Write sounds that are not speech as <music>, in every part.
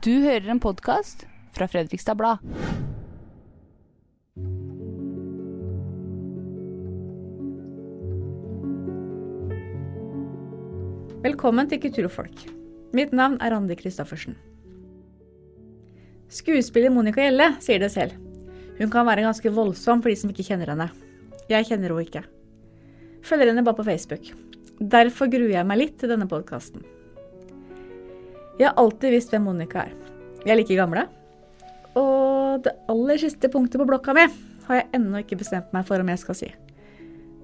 Du hører en podkast fra Fredrikstad Blad. Velkommen til Kulturfolk. Mitt navn er Randi Christoffersen. Skuespiller Monica Gjelle sier det selv. Hun kan være ganske voldsom for de som ikke kjenner henne. Jeg kjenner henne ikke. Følger henne bare på Facebook. Derfor gruer jeg meg litt til denne podkasten. Jeg har alltid visst hvem Monica er. Vi er like gamle. Og det aller siste punktet på blokka mi har jeg ennå ikke bestemt meg for om jeg skal si.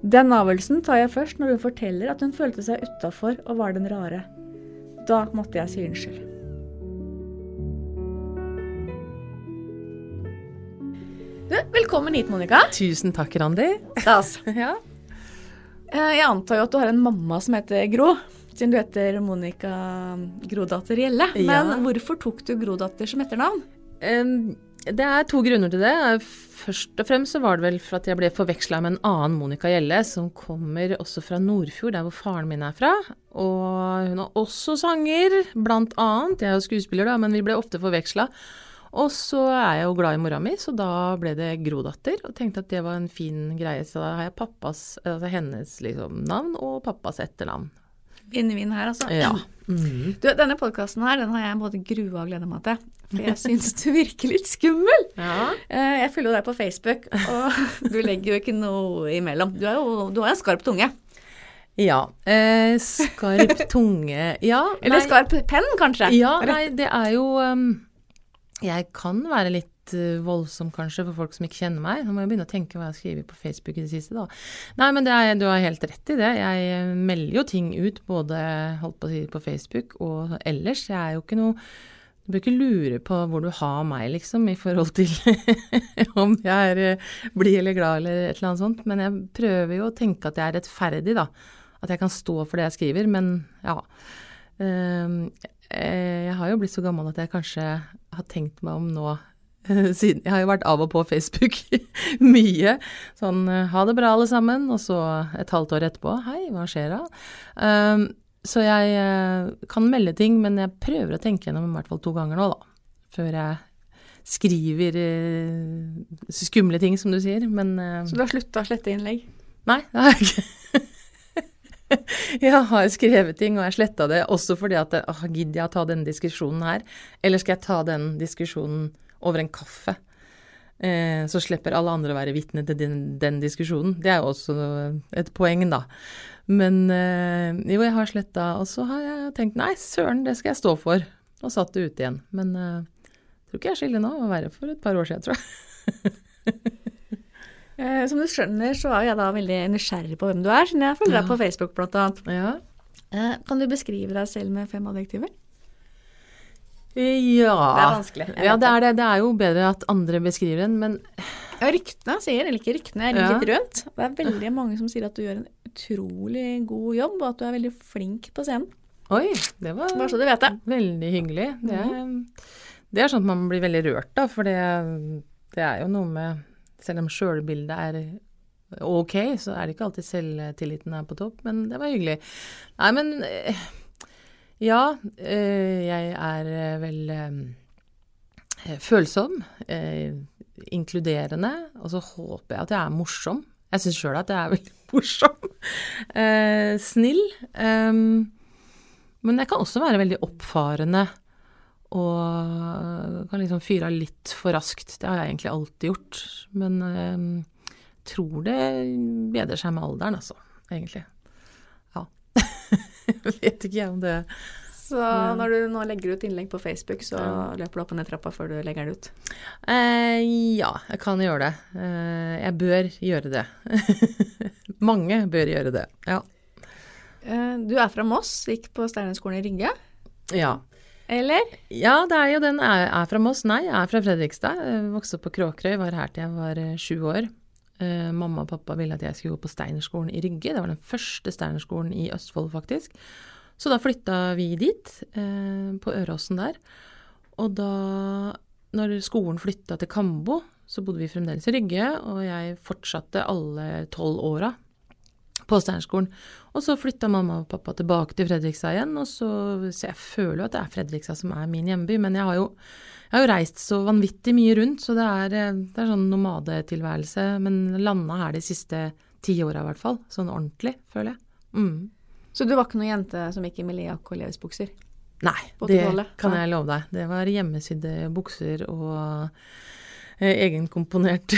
Den avgjørelsen tar jeg først når hun forteller at hun følte seg utafor og var den rare. Da måtte jeg si unnskyld. Du, velkommen hit, Monica. Tusen takk, Randi. Stas. <laughs> Ja. Eh, Jeg antar jo at du har en mamma som heter Gro, siden du heter Monica Grodatter Gjelle. Ja. Men hvorfor tok du Grodatter som etternavn? Um, det er to grunner til det. Først og fremst så var det vel for at jeg ble forveksla med en annen Monica Gjelle, som kommer også fra Nordfjord, der hvor faren min er fra. Og hun har også sanger, blant annet. Jeg er jo skuespiller, da, men vi ble ofte forveksla. Og så er jeg jo glad i mora mi, så da ble det Grodatter. Og tenkte at det var en fin greie. Så da har jeg pappas, altså hennes liksom, navn og pappas etternavn. Vinn-vinn her, altså. Ja. Mm. Du, denne podkasten her, den har jeg både grua og gleda meg til. For jeg syns du virker litt skummel. ja. Eh, Jeg følger jo deg på Facebook, og <laughs> du legger jo ikke noe imellom. Du, har jo, du har en skarp tunge. Ja. Eh, skarp <laughs> tunge Ja. Eller nei. skarp penn, kanskje. Ja, nei, det er jo um, Jeg kan være litt uh, voldsom kanskje for folk som ikke kjenner meg. Nå må jeg begynne å tenke hva jeg har skrevet på Facebook i det siste, da. Nei, men er, du har helt rett i det. Jeg uh, melder jo ting ut både holdt på å si på Facebook og ellers. Jeg er jo ikke noe du bør ikke lure på hvor du har meg, liksom, i forhold til <laughs> om jeg er uh, blid eller glad eller et eller annet sånt. Men jeg prøver jo å tenke at jeg er rettferdig, da. At jeg kan stå for det jeg skriver. Men ja. Um, eh, jeg har jo blitt så gammel at jeg kanskje har tenkt meg om nå <laughs> siden Jeg har jo vært av og på Facebook <laughs> mye. Sånn eh, ha det bra alle sammen, og så et halvt år etterpå hei, hva skjer da? Um, så jeg uh, kan melde ting, men jeg prøver å tenke gjennom i hvert fall to ganger nå, da. Før jeg skriver uh, skumle ting, som du sier. Men uh, Så du har slutta å slette innlegg? Nei, det har jeg ikke. <laughs> jeg har skrevet ting, og jeg sletta det også fordi at åh, Gidder jeg å ta denne diskusjonen her? Eller skal jeg ta den diskusjonen over en kaffe? Eh, så slipper alle andre å være vitne til den, den diskusjonen. Det er jo også et poeng, da. Men eh, jo, jeg har sletta, og så har jeg tenkt nei, søren, det skal jeg stå for. Og satt det ut igjen. Men eh, tror ikke jeg skiller nå. Det var verre for et par år siden, tror jeg. Eh, som du skjønner, så er jeg da veldig nysgjerrig på hvem du er, siden jeg følger deg Ja. på Facebook, bl.a. Ja. Eh, kan du beskrive deg selv med fem adjektiver? Ja. Det er vanskelig, Ja, det er det. Det er jo bedre at andre beskriver den, men Ja, ryktene sier, eller ikke ryktene, jeg ringer Ja. rundt. Det er veldig mange som sier at du gjør en utrolig god jobb, og at du er veldig flink på scenen. oi, det var Bare så du vet det. veldig hyggelig. Det er, det er sånn at man blir veldig rørt av, for det, det er jo noe med Selv om sjølbildet er ok, så er det ikke alltid selvtilliten er på topp, men det var hyggelig. Nei, men eh, ja, eh, jeg er eh, vel eh, følsom, inkluderende, og så håper jeg at jeg er morsom. Jeg syns sjøl at jeg er <laughs> veldig morsom. Snill. ehm, men jeg kan også være veldig oppfarende og kan liksom fyre av litt for raskt. Det har jeg egentlig alltid gjort. Men jeg tror det bedrer seg med alderen, altså. Egentlig. <laughs> Vet ikke jeg om det Så når du nå legger ut innlegg på Facebook, så løper du opp og ned trappa før du legger det ut. eh, Ja, jeg kan gjøre det. Eh, jeg bør gjøre det. <laughs> Mange bør gjøre det. Ja. Eh, du er fra Moss, gikk på Steinerskolen i Rygge, ja. eller? Ja, det er jo den. Jeg er fra Moss. Nei, jeg er fra Fredrikstad. Jeg Vokste opp på Kråkerøy, var her til jeg var eh, sju år. Eh, mamma og pappa ville at jeg skulle gå på Steinerskolen i Rygge. Det var den første Steinerskolen i Østfold, faktisk. Så da flytta vi dit, eh, på Øråsen der. Og da, når skolen flytta til Kambo, så bodde vi fremdeles i Rygge, og jeg fortsatte alle tolv åra på Steinerskolen. Og så flytta mamma og pappa tilbake til Fredrikstad igjen, og så, så jeg føler jo at det er Fredrikstad som er min hjemby, men jeg har jo, jeg har jo reist så vanvittig mye rundt, så det er, eh, det er sånn nomadetilværelse. Men landa her de siste ti åra i hvert fall, sånn ordentlig, føler jeg. Mm. Så du var ikke noen jente som gikk i Meliak og levesbukser? Nei, det kan jeg love deg. Det var hjemmesydde bukser og egenkomponert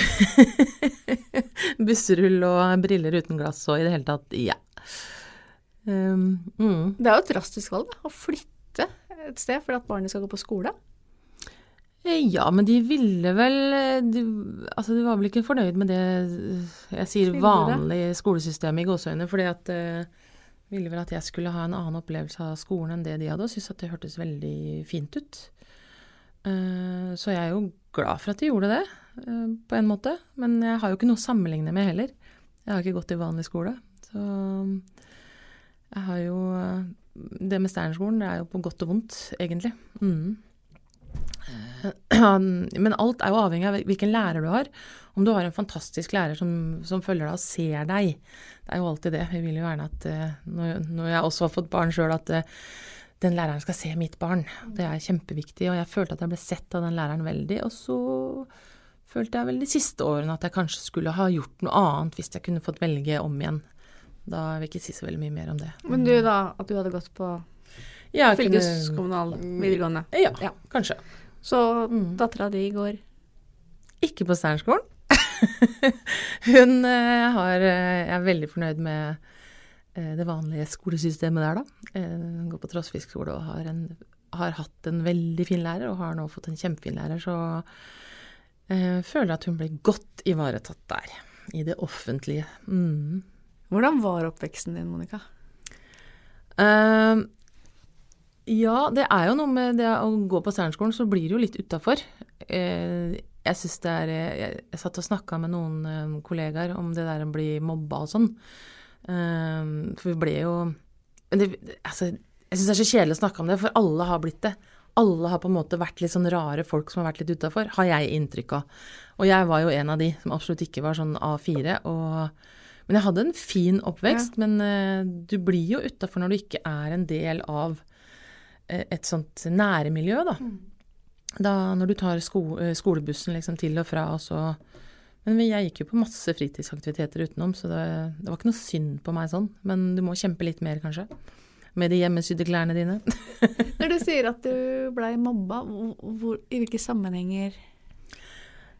<laughs> busserull og briller uten glass og i det hele tatt, ja. Um, mm. Det er jo et drastisk valg da, å flytte et sted fordi at barnet skal gå på skole. Eh, Ja, men de ville vel eh, de, Altså, de var vel ikke fornøyd med det eh, jeg sier vanlige skolesystemet i gåseøyne, fordi at uh, ville vel at jeg skulle ha en annen opplevelse av skolen enn det de hadde, og syntes at det hørtes veldig fint ut. Eh, så jeg er jo glad for at de gjorde det, eh, på en måte. Men jeg har jo ikke noe å sammenligne med heller. Jeg har ikke gått i vanlig skole. Så jeg har jo eh, Det med Steinerskolen, er jo på godt og vondt, egentlig. Mm. <clears throat> Men alt er jo avhengig av hvilken lærer du har. Om du har en fantastisk lærer som, som følger deg og ser deg. Det er jo alltid det. Vi vil jo gjerne at Når, jeg også har fått barn sjøl, at den læreren skal se mitt barn. Det er kjempeviktig. Og jeg følte at jeg ble sett av den læreren veldig. Og så følte jeg vel de siste årene at jeg kanskje skulle ha gjort noe annet hvis jeg kunne fått velge om igjen. Da vil jeg ikke si så veldig mye mer om det. Men du da, at du hadde gått på ja, fylkeskommunal videregående. Ja, Ja. kanskje. Så Mm. dattera di går Ikke på Sternskolen. <laughs> Hun eh, har eh, Jeg er veldig fornøyd med det vanlige skolesystemet der, da. Eh, Hun går på Trosvik skole og har, en, har hatt en veldig fin lærer, og har nå fått en kjempefin lærer, så eh, føler at hun blir godt ivaretatt der. I det offentlige. Mm. Hvordan var oppveksten din, Monica? Uh, ja, det er jo noe med det å gå på Steinerskolen, så blir det jo litt utafor. Uh, jeg synes det er eh, Jeg, jeg satt og snakka med noen uh, kollegaer om det der å bli mobba og sånn. Eh, for vi ble jo det, altså, Jeg syns det er så kjedelig å snakke om det, for alle har blitt det. Alle har på en måte vært litt sånn rare folk som har vært litt utafor, har jeg inntrykk av. Og jeg var jo en av de som absolutt ikke var sånn A4. og men jeg hadde en fin oppvekst, men uh, du blir jo utafor når du ikke er en del av uh, et sånt nære miljø, da. Da når du tar sko, uh, skolebussen liksom til og fra, og så Men jeg gikk jo på masse fritidsaktiviteter utenom, så det, det var ikke noe synd på meg sånn. Men du må kjempe litt mer, kanskje. Med de hjemmesydde klærne dine. <laughs> Når du sier at du blei mobba, hvor, i hvilke sammenhenger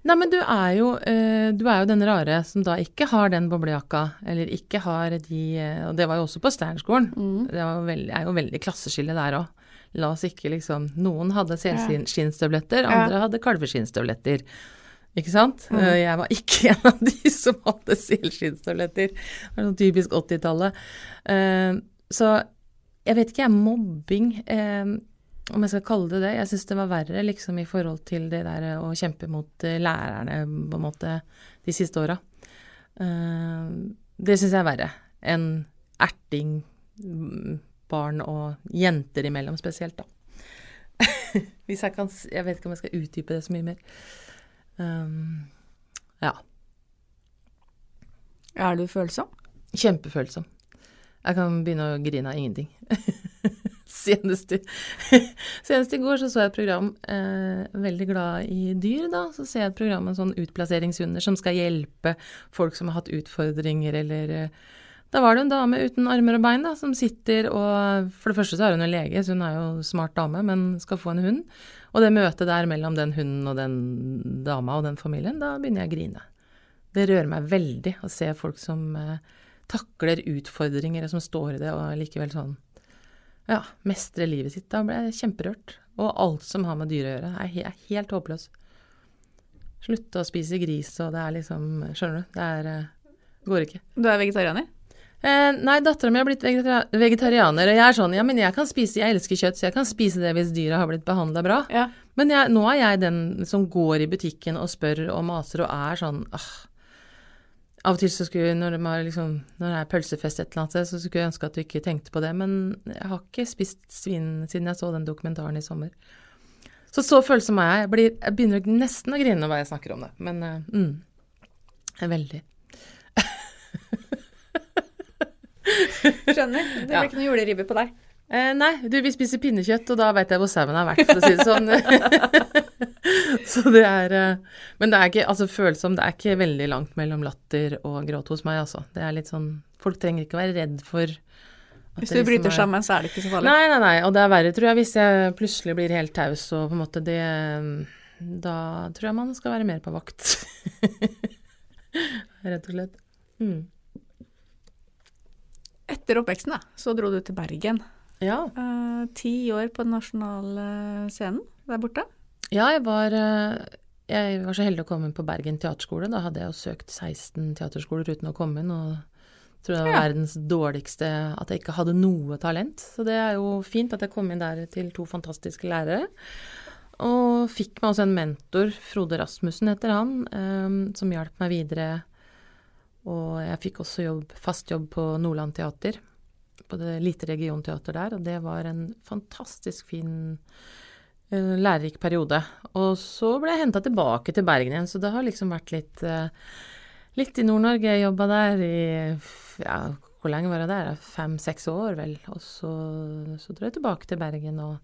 Nei, men du er jo eh, du er jo den rare som da ikke har den boblejakka, eller ikke har de eh, Og det var jo også på Steinerskolen. Det var jo veldig, er jo veldig klasseskille der òg. La oss ikke liksom Noen hadde selskinnstøvletter, Ja. andre hadde kalveskinnstøvletter. Ikke sant? Mm. Jeg var ikke <laughs> en av de som hadde selskinnstøvletter. Det var sånn typisk 80-tallet. Eh, Så jeg vet ikke, jeg. Mobbing eh, om jeg skal kalle det det. Jeg syns det var verre liksom i forhold til det der å kjempe mot eh, lærerne på en måte de siste åra. Eh, det syns jeg er verre enn erting mm, barn og jenter imellom spesielt, da. <laughs> Hvis jeg kan Jeg vet ikke om jeg skal utdype det så mye mer. Um, ja. Er du følsom? Kjempefølsom. Jeg kan begynne å grine av ingenting. <laughs> Senest i, <laughs> senest i går så, så jeg et program, eh, veldig glad i dyr, da. Så ser jeg et program med sånn utplasseringshunder som skal hjelpe folk som har hatt utfordringer, eller eh, Da var det en dame uten armer og bein da, som sitter og For det første så er hun en lege, så hun er jo smart dame, men skal få en hund. Og det møtet der mellom den hunden og den dama og den familien, da begynner jeg å grine. Det rører meg veldig å se folk som eh, takler utfordringer, og som står i det og likevel sånn ja, mestre livet sitt. Da ble jeg kjemperørt. Og alt som har med dyr å gjøre, er, er helt håpløs. Slutte å spise gris, og det er liksom Skjønner du? Det er eh, Går ikke. Du er vegetarianer? Eh, nei, dattera mi har blitt vegeta vegetarianer, og jeg er sånn Ja, men jeg kan spise Jeg elsker kjøtt, så jeg kan spise det hvis dyra har blitt behandla bra. Ja. Men jeg, nå er jeg den som går i butikken og spør og maser og er sånn ah. Av og til så skulle når det, liksom, når det er pølsefest et eller annet sted, så skulle jeg ønske at du ikke tenkte på det. Men jeg har ikke spist svin siden jeg så den dokumentaren i sommer. Så så følsom er jeg. Jeg, blir, jeg begynner nesten å grine når jeg snakker om det. Men eh, mm, veldig. Skjønner. Det blir ikke noe juleribbe på deg. Eh, nei, du, vi spiser pinnekjøtt, og da vet jeg hvor sauen har vært, for å si det sånn. <laughs> så det er eh, Men det er ikke altså følsom, det er ikke veldig langt mellom latter og gråt hos meg, altså. Det er litt sånn Folk trenger ikke være redd for Hvis du bryter liksom er- sammen, så er det ikke så farlig. Nei, nei, nei, og det er verre, tror jeg, hvis jeg plutselig blir helt taus og på en måte det Da tror jeg man skal være mer på vakt. <laughs> Rett og slett. Mm. Etter oppveksten da, så dro du til Bergen. Ja. Uh, ti år på den nasjonale scenen der borte. Ja, jeg var, eh, jeg var så heldig å komme inn på Bergen teaterskole. Da hadde jeg jo søkt 16 teaterskoler uten å komme inn, og tror det var Ja. verdens dårligste at jeg ikke hadde noe talent. Så det er jo fint at jeg kom inn der til to fantastiske lærere. Og fikk meg også en mentor, Frode Rasmussen heter han, eh, som hjalp meg videre. Og jeg fikk også jobb, fast jobb på Nordland Teater, på det lite regionteater der, og det var en fantastisk fin uh, lærerik periode. Og så ble jeg henta tilbake til Bergen igjen, så det har liksom vært litt uh, Litt i Nord-Norge. Jeg jobba der i ja, hvor lenge var jeg der? Fem-seks år, vel. Og så, så dro jeg tilbake til Bergen, og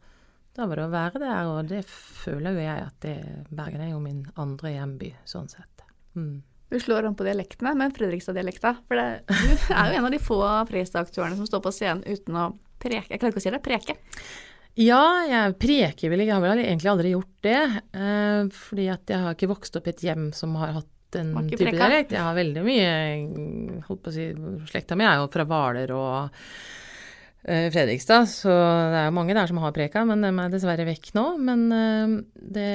da var det å være der. Og det føler jo jeg at det, Bergen er jo min andre hjemby, sånn sett. Mm. Du slår an på dialektene, men Fredrikstad-dialekta. For det, du er jo en av de få Fredrikstad-aktørene som står på scenen uten å preke. Jeg klarer ikke å si det. Preke. Ja, jeg preker vel ikke. Jeg har vel egentlig aldri gjort det. Eh, fordi at jeg har ikke vokst opp i et hjem som har hatt den type dialekt. Jeg har veldig mye Holdt på å si Slekta mi er jo fra Hvaler og Fredrikstad, så det er jo mange der som har preka, men dem er dessverre vekk nå. Men eh, det,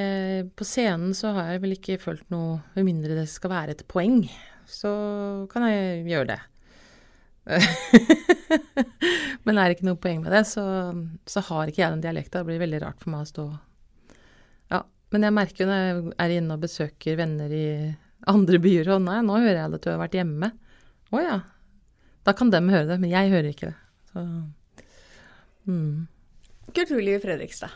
på scenen så har jeg vel ikke følt noe Med mindre det skal være et poeng, så kan jeg gjøre det. <laughs> Men er det ikke noe poeng med det, så, så har ikke jeg den dialekta. Det blir veldig rart for meg å stå Ja. Men jeg merker jo når jeg er inne og besøker venner i andre byer og Nei, nå hører jeg at du har vært hjemme. Å ja. Da kan dem høre det, men jeg hører ikke det. Så mm. Kulturlivet i Fredrikstad.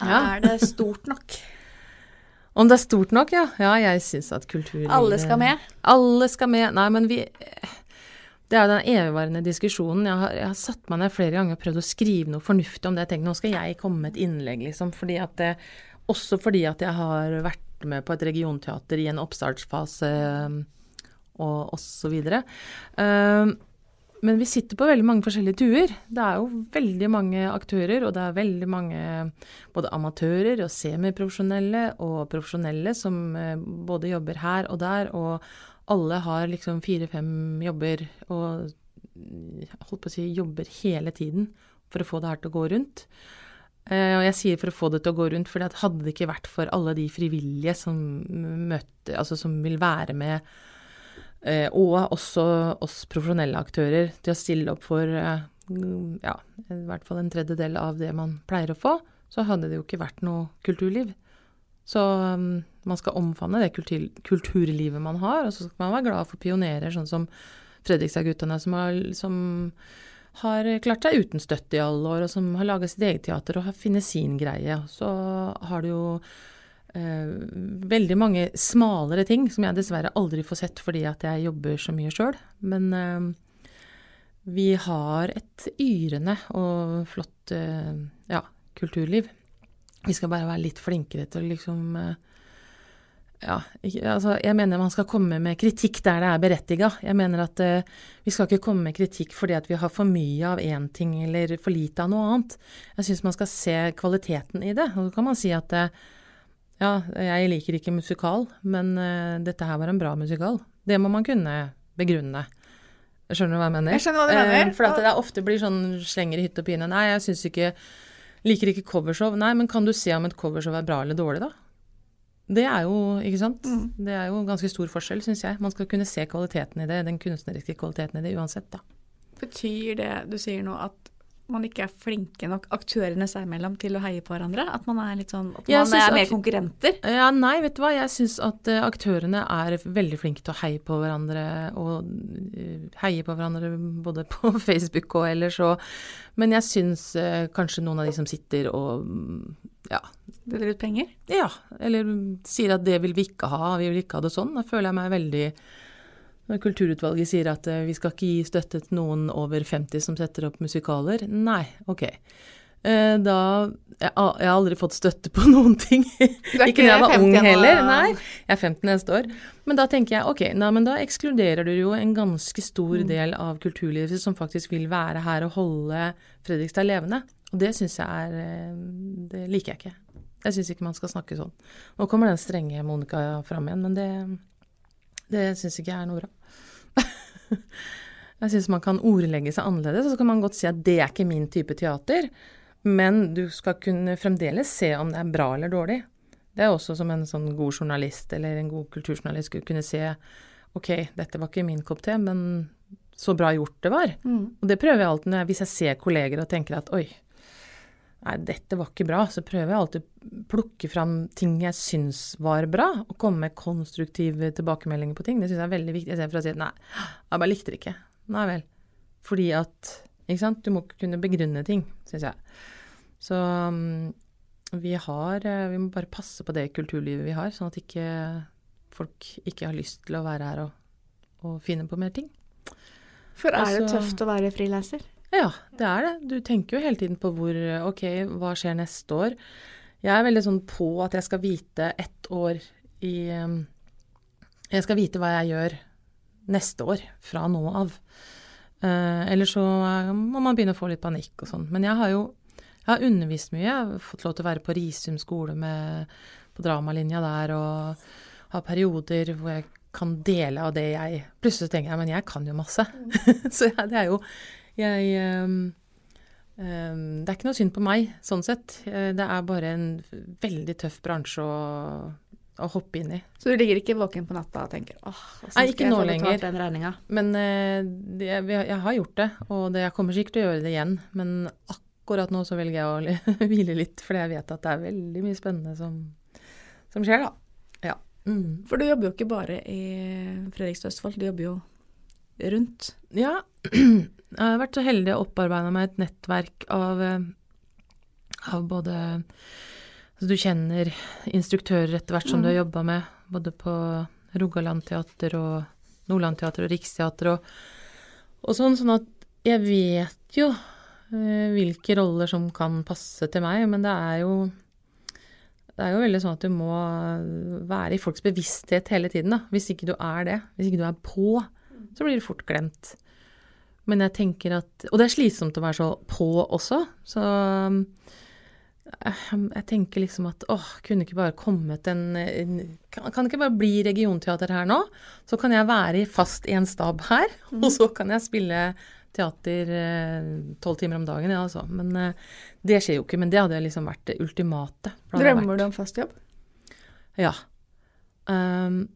Ja. Er det stort nok? <laughs> Om det er stort nok, ja. Ja, jeg syns at kulturlivet Alle skal med? Alle skal med. Nei, men vi Det er jo den evigvarende diskusjonen. Jeg har, jeg har satt meg ned flere ganger og prøvd å skrive noe fornuftig om det. Jeg tenkte nå skal jeg komme med et innlegg, liksom. Fordi at det, også fordi at jeg har vært med på et regionteater i en oppstartsfase og osv. Um, men vi sitter på veldig mange forskjellige tuer. Det er jo veldig mange aktører, og det er veldig mange både amatører og semiprofesjonelle og profesjonelle som eh, både jobber her og der, og alle har liksom fire-fem jobber og jeg holdt på å si jobber hele tiden for å få det her til å gå rundt. Eh, og jeg sier for å få det til å gå rundt, for hadde det ikke vært for alle de frivillige som møtte, altså som vil være med og også oss profesjonelle aktører til å stille opp for eh, ja, i hvert fall en tredjedel av det man pleier å få, så hadde det jo ikke vært noe kulturliv. Så um, man skal omfavne det kultur, kulturlivet man har, og så skal man være glad for pionerer, sånn som Fredrikstad-guttene, som, som har klart seg uten støtte i alle år, og som har laga sitt eget teater og har funnet sin greie. Så har det jo eh, veldig mange smalere ting som jeg dessverre aldri får sett fordi at jeg jobber så mye sjøl. Men uh, vi har et yrende og flott uh, ja, kulturliv. Vi skal bare være litt flinkere til å liksom ja, altså jeg mener man skal komme med kritikk der det er berettiga. Jeg mener at uh, vi skal ikke komme med kritikk fordi at vi har for mye av én ting eller for lite av noe annet. Jeg syns man skal se kvaliteten i det. Og så kan man si at eh, ja, jeg liker ikke musikal, men eh, dette her var en bra musikal. Det må man kunne begrunne. Skjønner du hva jeg mener? Jeg skjønner hva du mener. Eh, for at det ofte blir sånn slenger i hytt og pine. Nei, jeg syns ikke Liker ikke covershow. Nei, men kan du se om et covershow er bra eller dårlig, da? Det er jo, ikke sant? Mm. Det er jo ganske stor forskjell, syns jeg. Man skal kunne se kvaliteten i det, den kunstneriske kvaliteten i det uansett, da. Betyr det du sier nå at man ikke er flinke nok, aktørene seg imellom, til å heie på hverandre? At man er litt sånn At man er mer konkurrenter? Ja, nei, vet du hva. Jeg syns at eh, aktørene er veldig flinke til å heie på hverandre, og eh, heie på hverandre både på <laughs> Facebook og ellers og Men jeg syns eh, kanskje noen av de som sitter og mm, ja, Deler ut penger? ja, eller sier at det vil vi ikke ha, vi vil ikke ha det sånn. Da føler jeg meg veldig Når kulturutvalget sier at eh, vi skal ikke gi støtte til noen over 50 som setter opp musikaler. Nei, ok. Eh, da Jeg har aldri fått støtte på <laughs> noen ting. ikke, ikke da jeg var 50 ung heller. Nei, jeg er 15 neste år. Men da tenker jeg ok, nei, men da ekskluderer du jo en ganske stor Mm. del av kulturlivet som faktisk vil være her og holde Fredrikstad levende. Og det syns jeg er eh, Det liker jeg ikke. Jeg syns ikke man skal snakke sånn. Nå kommer den strenge Monica fram igjen, men det, det syns ikke jeg er noe bra. <laughs> jeg syns man kan ordlegge seg annerledes, og så kan man godt si at det er ikke min type teater. Men du skal kunne fremdeles se om det er bra eller dårlig. Det er også som en sånn god journalist eller en god kulturjournalist skulle kunne se ok, dette var ikke min kopp te, men så bra gjort det var. Mm. Og det prøver jeg alltid når jeg, hvis jeg ser kolleger og tenker at oi, nei, dette var ikke bra, så prøver jeg alltid å plukke fram ting jeg syns var bra, og komme med konstruktive tilbakemeldinger på ting. Det syns jeg er veldig viktig, istedenfor å si nei, jeg bare likte det ikke. Nei vel. Fordi at Ikke sant. Du må kunne begrunne ting, syns jeg. Så um, vi har eh, Vi må bare passe på det kulturlivet vi har, sånn at ikke folk ikke har lyst til å være her og, og finne på mer ting. For er det Altså- tøft å være frilanser? Ja, det er det. Du tenker jo hele tiden på hvor Ok, hva skjer neste år? Jeg er veldig sånn på at jeg skal vite ett år i um, Jeg skal vite hva jeg gjør neste år, fra nå av. Uh, eller så uh, må man begynne å få litt panikk og sånn. Men jeg har jo jeg har undervist mye. Jeg har fått lov til å være på Risum skole med, på dramalinja der og ha perioder hvor jeg kan dele av det jeg Plutselig tenker jeg men jeg kan jo masse. <laughs> så jeg, det er jo jeg ehm, ehm, Det er ikke noe synd på meg, sånn sett. Eh, Det er bare en veldig tøff bransje å, å hoppe inn i. Så du ligger ikke våken på natta og tenker åh, hvordan Nei, skal ikke jeg nå lenger. den regninga? Men eh, det, jeg, jeg har gjort det, og det, jeg kommer sikkert til å gjøre det igjen. Men akkurat nå så velger jeg å <laughs> hvile litt, fordi jeg vet at det er veldig mye spennende som, som skjer, da. Ja. Mm. For du jobber jo ikke bare i Fredrikstad Østfold, du jobber jo rundt. Ja, jeg har vært så heldig å opparbeide meg et nettverk av, eh, av både altså Du kjenner instruktører etter hvert som du har jobba med, både på Rogaland teater og Nordland teater og Riksteater og, og sånn, sånn at jeg vet jo eh, hvilke roller som kan passe til meg, men det er jo det er jo veldig sånn at du må være i folks bevissthet hele tiden, da. Hvis ikke du er det, hvis ikke du er på, så blir det fort glemt. Men jeg tenker at Og det er slitsomt å være så på også, så eh, jeg tenker liksom at åh, kunne ikke bare kommet en, en kan, det ikke bare bli regionteater her nå? Så kan jeg være fast i en stab her, og så kan jeg spille teater tolv timer om dagen, ja altså. Men eh, det skjer jo ikke. Men det hadde liksom vært det ultimate. Drømmer du om fast jobb? ja. Um,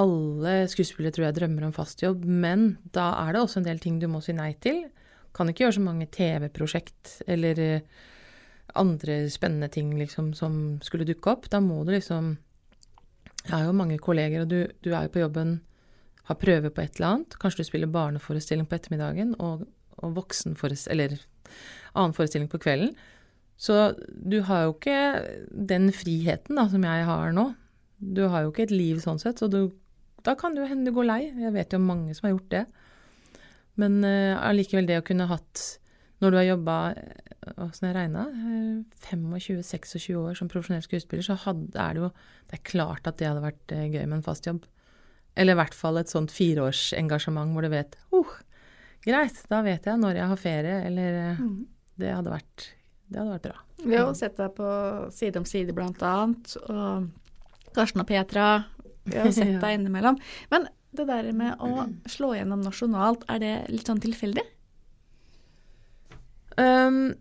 alle skuespillere tror jeg drømmer om fast jobb, men da er det også en del ting du må si nei til. Kan ikke gjøre så mange TV-prosjekt eller eh, andre spennende ting liksom som skulle dukke opp. Da må du liksom Jeg har jo mange kolleger, og du, du er jo på jobben, har prøve på et eller annet. Kanskje du spiller barneforestilling på ettermiddagen og, og voksenforestilling Eller annen forestilling på kvelden. Så du har jo ikke den friheten da, som jeg har nå. Du har jo ikke et liv sånn sett, så du, da kan det jo hende du går lei. Jeg vet jo mange som har gjort det. Men allikevel uh, det å kunne hatt Når du har jobba Åssen jeg regna 25-26 år som profesjonell skuespiller, så hadde, er det jo Det er klart at det hadde vært eh, gøy med en fast jobb. Eller i hvert fall et sånt fireårsengasjement hvor du vet oh, Greit, da vet jeg når jeg har ferie, eller eh, Det hadde vært, det hadde vært bra. Vi har jo sett deg på Side om side blant annet, og Karsten og Petra. Vi har sett <laughs> deg innimellom. Men det der med å slå gjennom nasjonalt, er det litt sånn tilfeldig? Um,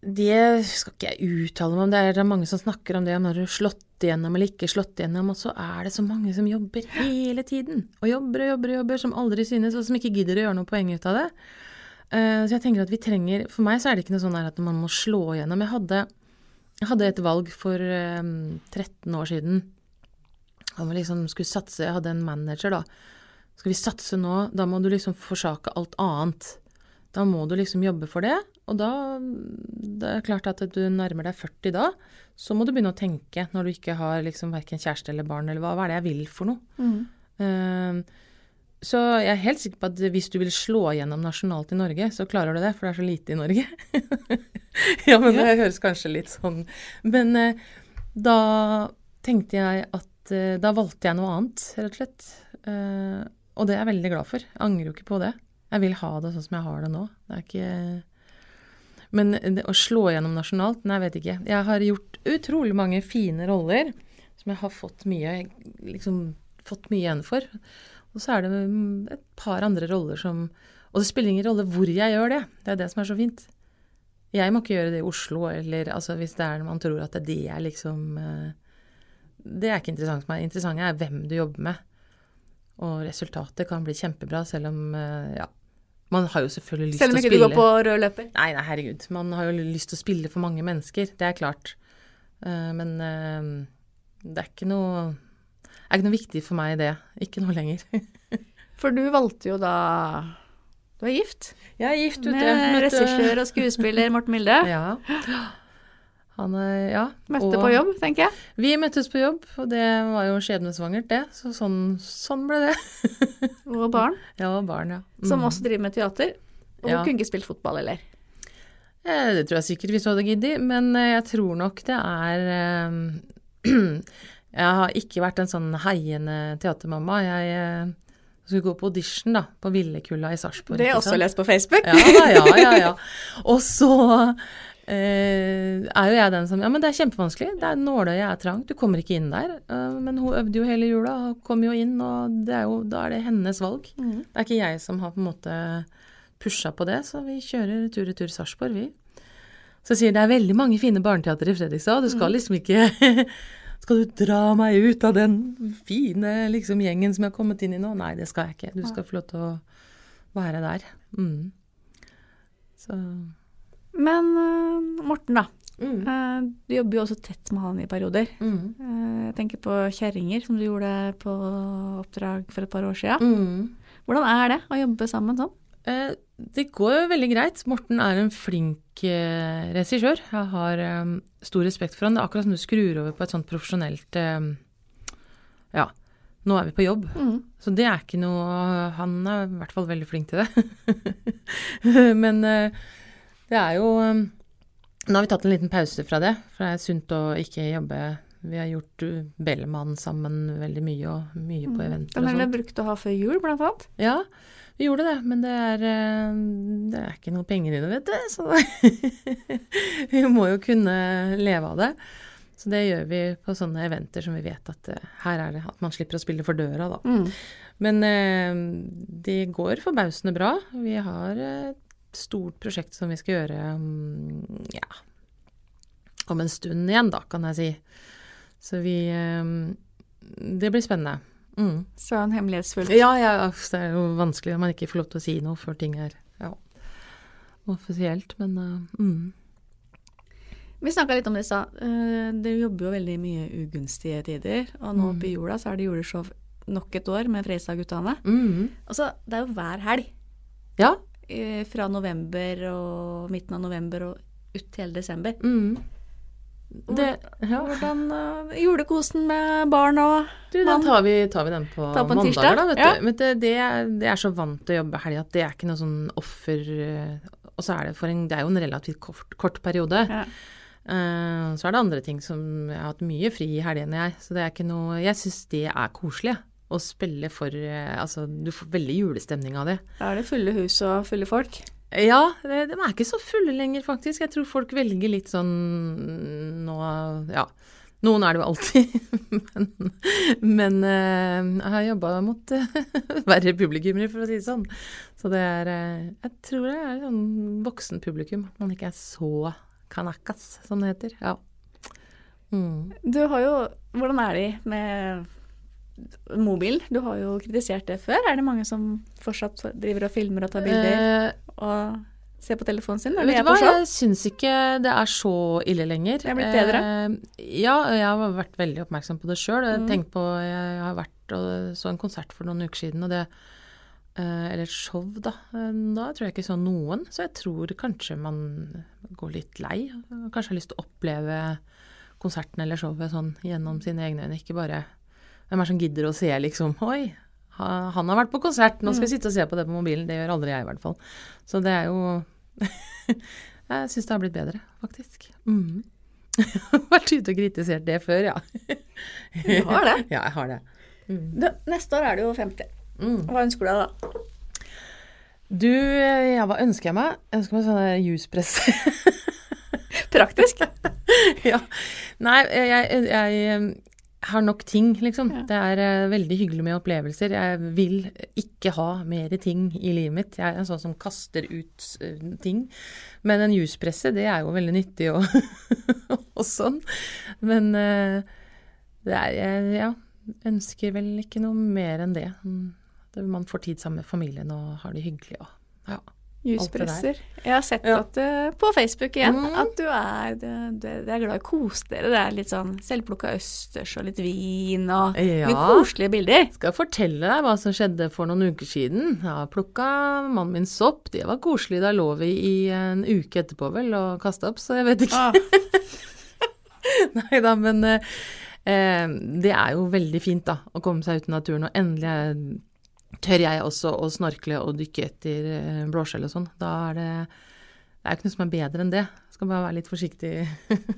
det skal ikke jeg uttale meg om. Det er, det er mange som snakker om det, om når du har slått igjennom eller ikke slått igjennom, og så er det så mange som jobber hele tiden. Og jobber og jobber og jobber, som aldri synes, og som ikke gidder å gjøre noe poeng ut av det. Uh, så jeg tenker at vi trenger For meg så er det ikke noe sånn at man må slå igjennom. Jeg hadde, jeg hadde et valg for um, 13 år siden vi liksom skulle satse Jeg hadde en manager, da. Skal vi satse nå, da må du liksom forsake alt annet. Da må du liksom jobbe for det, og da Det er klart at du nærmer deg 40 da, så må du begynne å tenke når du ikke har liksom verken kjæreste eller barn, eller hva, hva er det jeg vil for noe? Eh, så jeg er helt sikker på at hvis du vil slå gjennom nasjonalt i Norge, så klarer du det, for det er så lite i Norge. <laughs> ja, men det høres kanskje litt sånn Men eh, da tenkte jeg at eh, Da valgte jeg noe annet, rett og slett. Eh, og det er jeg veldig glad for. Jeg angrer jo ikke på det. Jeg vil ha det sånn som jeg har det nå. Det er ikke Men det, å slå gjennom nasjonalt, nei, jeg vet ikke. Jeg har gjort utrolig mange fine roller som jeg har fått mye liksom fått mye igjen for. Og så er det et par andre roller som Og det spiller ingen rolle hvor jeg gjør det. Det er det som er så fint. Jeg må ikke gjøre det i Oslo, eller altså, hvis det er man tror at det er det jeg liksom eh, Det er ikke interessant for meg. Interessant er hvem du jobber med. Og resultatet kan bli kjempebra, selv om eh, ja, man har jo selvfølgelig lyst til å spille Selv om ikke du går på rød løper? Nei, nei, herregud. Man har jo lyst til å spille for mange mennesker. Det er klart. Uh, men uh, det er ikke noe er ikke noe viktig for meg, det. Ikke noe lenger. <laughs> for du valgte jo da Du er gift? Jeg er gift, vet du. Med regissør og skuespiller Morten Milde. Ja. <gasps> Han, ja. Møtte og på jobb, tenker jeg. Vi møttes på jobb, og det var jo skjebnesvangert, det. Så sånn, sånn ble det. <laughs> og barn. Ja, og barn, ja. Mm. Som også driver med teater. Og ja. kunne ikke spilt fotball, eller? Eh, det tror jeg sikkert hvis du hadde giddet, men eh, jeg tror nok det er eh, <clears throat> Jeg har ikke vært en sånn heiende teatermamma. Jeg skulle gå på audition da, på Villekulla i Sarpsborg. Det har jeg også lest på Facebook. Ja, ja, ja. ja. <laughs> Og så eh, er jo jeg den som Ja, men det er kjempevanskelig. Det er Nåløyet er trangt. Du kommer ikke inn der. Uh, men hun øvde jo hele jula og kom jo inn, og er jo, da er det hennes valg. Mm. Det er ikke jeg som har på en måte pusha på det, så vi kjører tur-retur Sarpsborg, vi. Så jeg sier det er veldig mange fine barneteater i Fredrikstad, du skal mm. liksom ikke <laughs> Skal du dra meg ut av den fine liksom, gjengen som jeg har kommet inn i nå? Nei, det skal jeg ikke. Du skal få lov til å være der. Mm. Så Men uh, Morten, da. Mm. Uh, du jobber jo også tett med han i perioder. Mm. Uh, jeg tenker på Kjerringer, som du gjorde på oppdrag for et par år siden. Mm. Hvordan er det å jobbe sammen sånn? Det går veldig greit. Morten er en flink regissør. Jeg har um, stor respekt for han. Det er akkurat som du skrur over på et sånt profesjonelt Ja, nå er vi på jobb. Mm. Så det er ikke noe Han er i hvert fall veldig flink til det. <laughs> Men det er jo Nå har vi tatt en liten pause fra det, for det er sunt å ikke jobbe vi har gjort Bellman sammen veldig mye, og mye på mm. eventer Den har det brukt å ha før jul, blant annet? Ja, vi gjorde det, men det er, eh, det er ikke noe penger i det, vet du. <laughs> Så <laughs> vi må jo kunne leve av det. Så det gjør vi på sånne eventer som vi vet at uh, her er det at man slipper å spille for døra, da. Mm. Men uh, det går forbausende bra. Vi har et stort prosjekt som vi skal gjøre um, ja, om en stund igjen, da, kan jeg si. Så vi um, Det blir spennende. Mm. Så en hemmelighetsfull Ja, ja, det er jo vanskelig at man ikke får lov til å si noe før ting er ja, offisielt, men uh, mm. Vi snakka litt om det i stad. Uh, dere jobber jo veldig mye ugunstige tider. Og nå mm. oppe i jula så er det juleshow nok et år med Freistad-guttene. Mm. så det er jo hver helg. Ja. Uh, fra november og midten av november og ut hele desember. Mm. Det, ja. Hvordan uh, julekosen med barn og Du, den tar vi, tar vi den på, på mandager, da. Vet ja. du. Men det, det, det, er så vant til å jobbe helga at det er ikke noe sånn offer uh, Og så er det for en Det er jo en relativt kort, kort periode. Ja. Uh, så er det andre ting som Jeg har hatt mye fri i helgene, jeg. Så det er ikke noe Jeg syns det er koselig. Å spille for Altså, du får veldig julestemning av det. Da er det fulle hus og fulle folk? Ja, de er ikke så fulle lenger, faktisk. Jeg tror folk velger litt sånn nå Ja. Noen er det jo alltid, <laughs> men, men uh, jeg har jobba mot uh, <laughs> verre publikummere, for å si det sånn. Så det er Jeg tror det er sånn voksenpublikum. At man ikke er så kanakas, som det heter. Ja. Mm. Du har jo Hvordan er de med mobil. Du har jo kritisert det før. Er det mange som fortsatt driver og filmer og tar bilder Uh, og ser på telefonen sin? Vet du hva, jeg syns ikke det er så ille lenger. Det er blitt bedre? Eh, ja, jeg har vært veldig oppmerksom på det sjøl. Mm. på, Jeg har vært og så en konsert for noen uker siden, og det eh, Eller et show, da. Da tror jeg ikke så noen. Så jeg tror kanskje man går litt lei. Kanskje har lyst til å oppleve konserten eller showet sånn gjennom sine egne øyne, ikke bare hvem er det som gidder å se liksom Oi, Han har vært på konsert, nå skal jeg sitte og se på det på mobilen. Det gjør aldri jeg, i hvert fall. Så det er jo <laughs> Jeg syns det har blitt bedre, faktisk. Mm. <laughs> vært ute og kritisert det før, ja. Du har det. <laughs> Ja, jeg har det. Du, neste år er du jo 50. Mm. Hva ønsker du deg da? Du, ja, hva ønsker jeg meg? Jeg ønsker meg sånn der juspress. Praktisk. ja. Nei, jeg, jeg, jeg har nok ting, liksom. Ja. Det er uh, veldig hyggelig med opplevelser. Jeg vil ikke ha mer ting i livet mitt. Jeg er en sånn som kaster ut uh, ting. Men en juspresse, det er jo veldig nyttig og, <laughs> og sånn. Men uh, det er jeg ja, ønsker vel ikke noe mer enn det. Mm, det man får tid sammen med familien og har det hyggelig og ja. Juspresser. Jeg har sett Ja. at du, på Facebook igjen Mm. at du er, du, du er glad i å kose dere. Det er litt sånn selvplukka østers og litt vin og Ja. litt koselige bilder. skal fortelle deg hva som skjedde for noen uker siden. Jeg har plukka mannen min sopp. Det var koselig. Da lå vi i en uke etterpå vel og kasta opp, så jeg vet ikke. Ah, <laughs> Nei da, men eh, eh, det er jo veldig fint da, å komme seg ut i naturen. Og endelig tør jeg også å snorkle og dykke etter eh, blåskjell og sånn. Da er det Det er jo ikke noe som er bedre enn det. Skal bare være litt forsiktig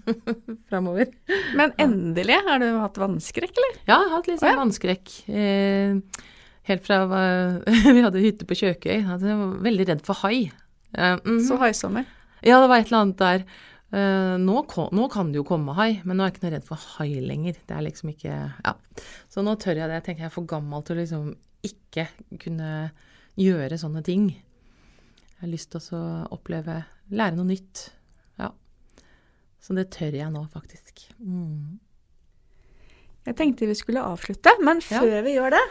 <laughs> framover. Men endelig, har du hatt vannskrekk, eller? Ja, jeg har hatt litt Å, ja. sånn vannskrekk. Eh, helt fra <laughs> vi hadde hytte på Kjøkøy. Jeg var veldig redd for hai. Eh, mhm. Så haisommer. Ja, det var et eller annet der. Eh, nå, nå kan det jo komme hai, men nå er jeg ikke noe redd for hai lenger. Det er liksom ikke Ja. Så nå tør jeg det. Jeg tenker jeg er for gammel til å liksom ikke kunne gjøre sånne ting. Jeg har lyst til å oppleve Lære noe nytt. Ja. Så det tør jeg nå, faktisk. Mm. Jeg tenkte vi skulle avslutte, men Ja. før vi gjør det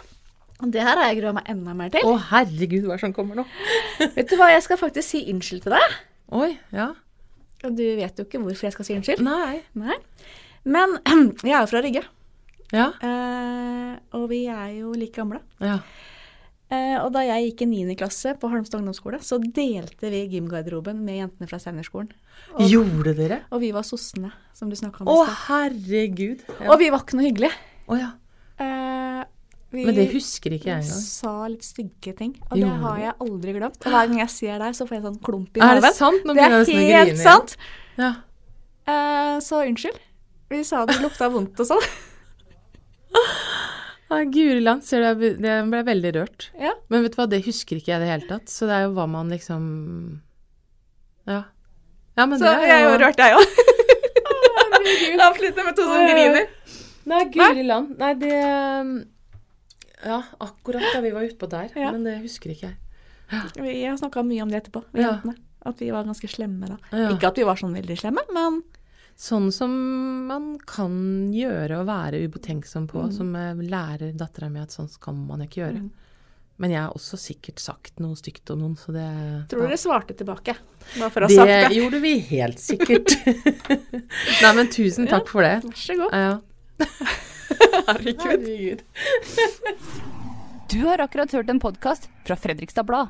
og Det her har jeg grua meg enda mer til. Å, herregud, hva er det som kommer nå? <laughs> Vet du hva, jeg skal faktisk si unnskyld til deg. Oi, ja. Og du vet jo ikke hvorfor jeg skal si unnskyld. Nei. Nei. Men <clears throat> jeg er jo fra Rygge, Ja. eh, og vi er jo like gamle. Ja. Eh, og da jeg gikk i 9. klasse på Holmstad ungdomsskole, så delte vi gymgarderoben med jentene fra Steinerskolen. Og, Gjorde dere? og vi var sossene, som du snakka om Å, i stad. herregud. Ja. Og vi var ikke noe hyggelige. Å ja. Eh, vi Men det husker ikke jeg engang. sa litt stygge ting, og det har jeg aldri glemt. Og hver gang jeg ser deg, så får jeg sånn klump i Er det sant? Nå Det er grine helt sant. Ja. Eh, så unnskyld. Vi sa det lukta vondt og sånn. <laughs> Guri land, ser du, jeg ble- veldig rørt. Ja. Men vet du hva, det husker ikke jeg i det hele tatt. Så det er jo hva man liksom Ja. Ja, men Så det er jeg er jo rørt, jeg òg. <laughs> Avslutte med to som griner. Nei, guri land. Nei, det Ja, akkurat da vi var utpå der. Ja. Men det husker ikke jeg. Vi har snakka mye om det etterpå, vi jentene. At vi var ganske slemme da. Ikke at vi var sånn veldig slemme, men Sånn som man kan gjøre og være ubetenksom på, Mm. som lærer dattera mi at sånn skal man ikke gjøre. Mm. Men jeg har også sikkert sagt noe stygt om noen, så det tror dere svarte tilbake. Bare for å ha Det sagt det. gjorde vi helt sikkert. <laughs> Nei, men tusen takk for det. Vær så god. Ja. <laughs> Herregud. <laughs> Du har akkurat hørt en podkast fra Fredrikstad Blad.